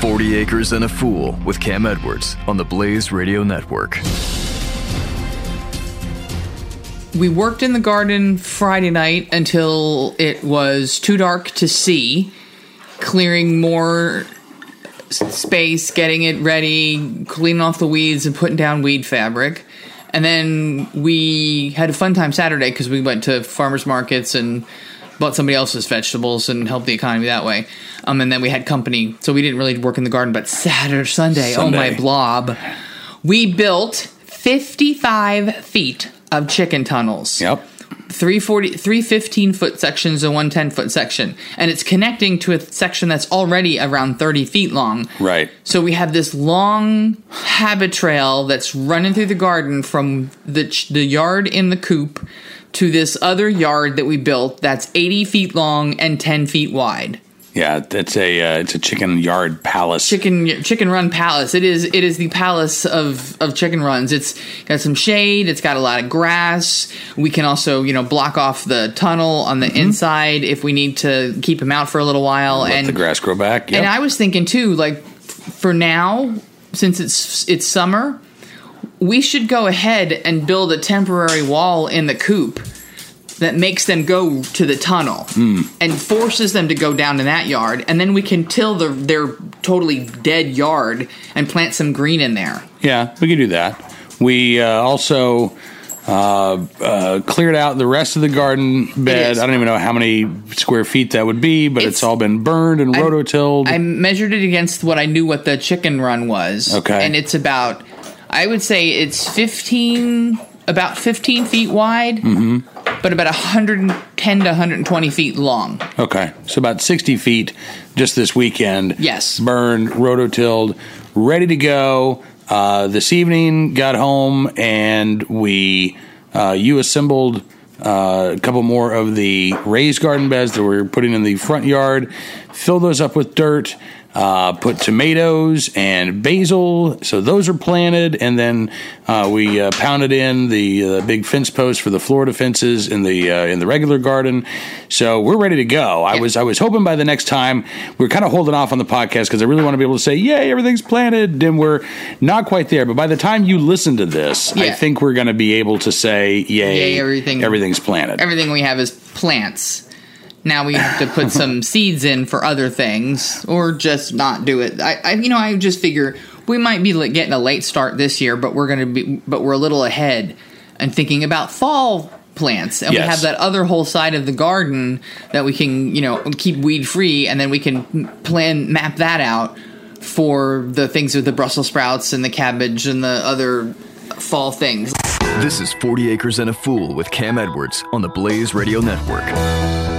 40 Acres and a Fool with Cam Edwards on the Blaze Radio Network. We worked in the garden Friday night until it was too dark to see, clearing more space, getting it ready, cleaning off the weeds, and putting down weed fabric. And then we had a fun time Saturday because we went to farmers markets and bought somebody else's vegetables and helped the economy that way. Um, and then we had company, so we didn't really work in the garden. But Saturday, Sunday, oh my Sunday. blob, we built 55 feet of chicken tunnels. Yep. 340 three 15 foot sections and 110 foot section and it's connecting to a section that's already around 30 feet long Right. so we have this long Habitrail that's running through the garden from the ch- the yard in the coop to this other yard that we built that's 80 feet long and 10 feet wide Yeah, it's a uh, it's a chicken yard palace. chicken chicken run palace it is it is the palace of of chicken runs it's got some shade it's got a lot of grass we can also you know block off the tunnel on the inside if we need to keep them out for a little while Let and the grass grow back. Yep. and I was thinking too, like for now, since it's it's summer, we should go ahead and build a temporary wall in the coop that makes them go to the tunnel Hmm. and forces them to go down in that yard, and then we can till the, their totally dead yard and plant some green in there. Yeah, we could do that. We uh, also uh, uh, cleared out the rest of the garden bed. I don't even know how many square feet that would be, but it's, It's- all been burned and rototilled. I measured it against what I knew what the chicken run was. Okay. And it's about, I would say it's 15, about 15 feet wide, Mm-hmm. but about 110 to 120 feet long. okay, so about sixty feet just this weekend. Yes. burned, rototilled, ready to go. Uh, this evening, got home and we uh, you assembled uh, a couple more of the raised garden beds that we're putting in the front yard. Fill those up with dirt. Uh, put tomatoes and basil, so those are planted, and then uh, we uh, pounded in the uh, big fence posts for the Florida fences in the uh, in the regular garden. So we're ready to go. I Yeah. was I was hoping by the next time we are kind of holding off on the podcast because I really want to be able to say, "Yay, everything's planted," and we're not quite there. But by the time you listen to this, I think we're going to be able to say, "Yay, Yay, everything- everything's planted." Everything we have is plants. Now we have to put some seeds in for other things, or just not do it. I, I you know, I just figure we might be getting a late start this year, but we're gonna be, but we're a little ahead and thinking about fall plants, and we have that other whole side of the garden that we can, you know, keep weed free, and then we can plan map that out for the things with the Brussels sprouts and the cabbage and the other fall things. This is 40 Acres and a Fool with Cam Edwards on the Blaze Radio Network.